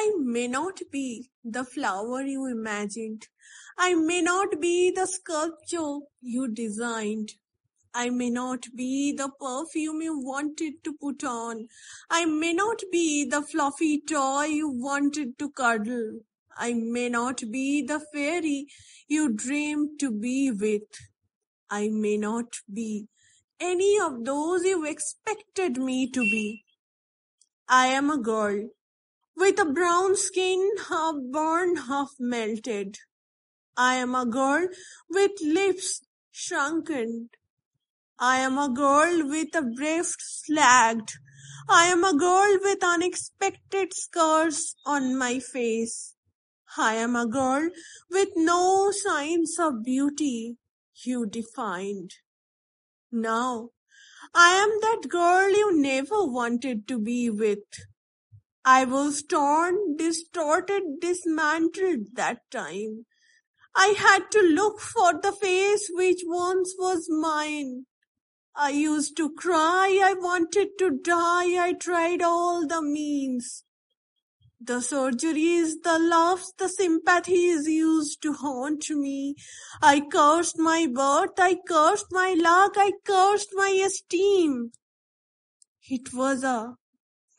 I may not be the flower you imagined. I may not be the sculpture you designed. I may not be the perfume you wanted to put on. I may not be the fluffy toy you wanted to cuddle. I may not be the fairy you dreamed to be with. I may not be any of those you expected me to be. I am a girl with a brown skin half burned, half melted. I am a girl with lips shrunken. I am a girl with a breast slagged. I am a girl with unexpected scars on my face. I am a girl with no signs of beauty you defined. Now, I am that girl you never wanted to be with. I was torn, distorted, dismantled that time. I had to look for the face which once was mine. I used to cry, I wanted to die, I tried all the means. The surgeries, the loves, the sympathies used to haunt me. I cursed my birth, I cursed my luck, I cursed my esteem. It was a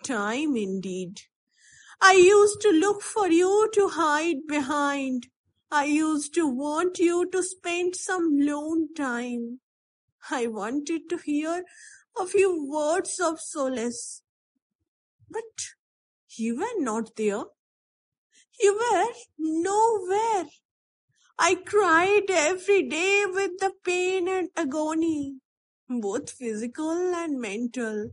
time indeed. I used to look for you to hide behind. I used to want you to spend some lone time. I wanted to hear a few words of solace. But you were not there. You were nowhere. I cried every day with the pain and agony, both physical and mental.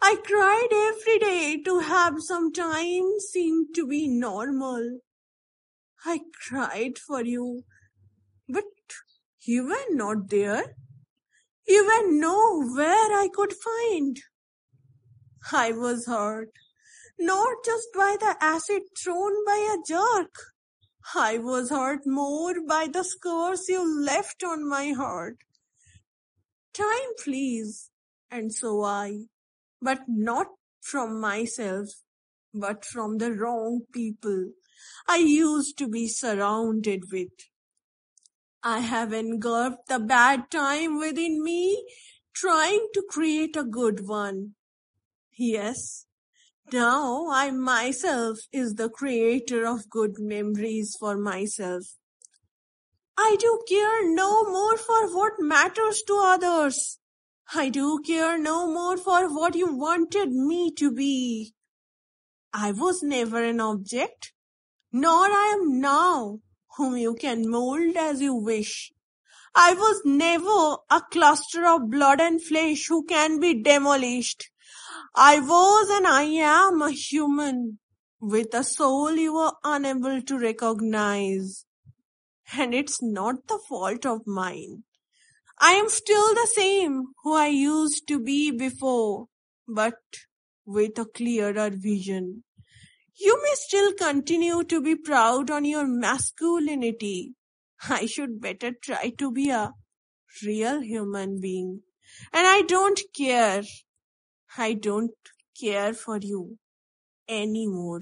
I cried every day to have some time seem to be normal. I cried for you, but you were not there. You were nowhere I could find. I was hurt, not just by the acid thrown by a jerk. I was hurt more by the scars you left on my heart. Time flees, and so I, but not from myself, but from the wrong people I used to be surrounded with. I have engulfed the bad time within me, trying to create a good one. Yes, now I myself is the creator of good memories for myself. I do care no more for what matters to others. I do care no more for what you wanted me to be. I was never an object, nor I am now whom you can mold as you wish. I was never a cluster of blood and flesh who can be demolished. I was and I am a human with a soul you were unable to recognize. And it's not the fault of mine. I am still the same who I used to be before, but with a clearer vision. You may still continue to be proud on your masculinity. I should better try to be a real human being. And I don't care. I don't care for you anymore.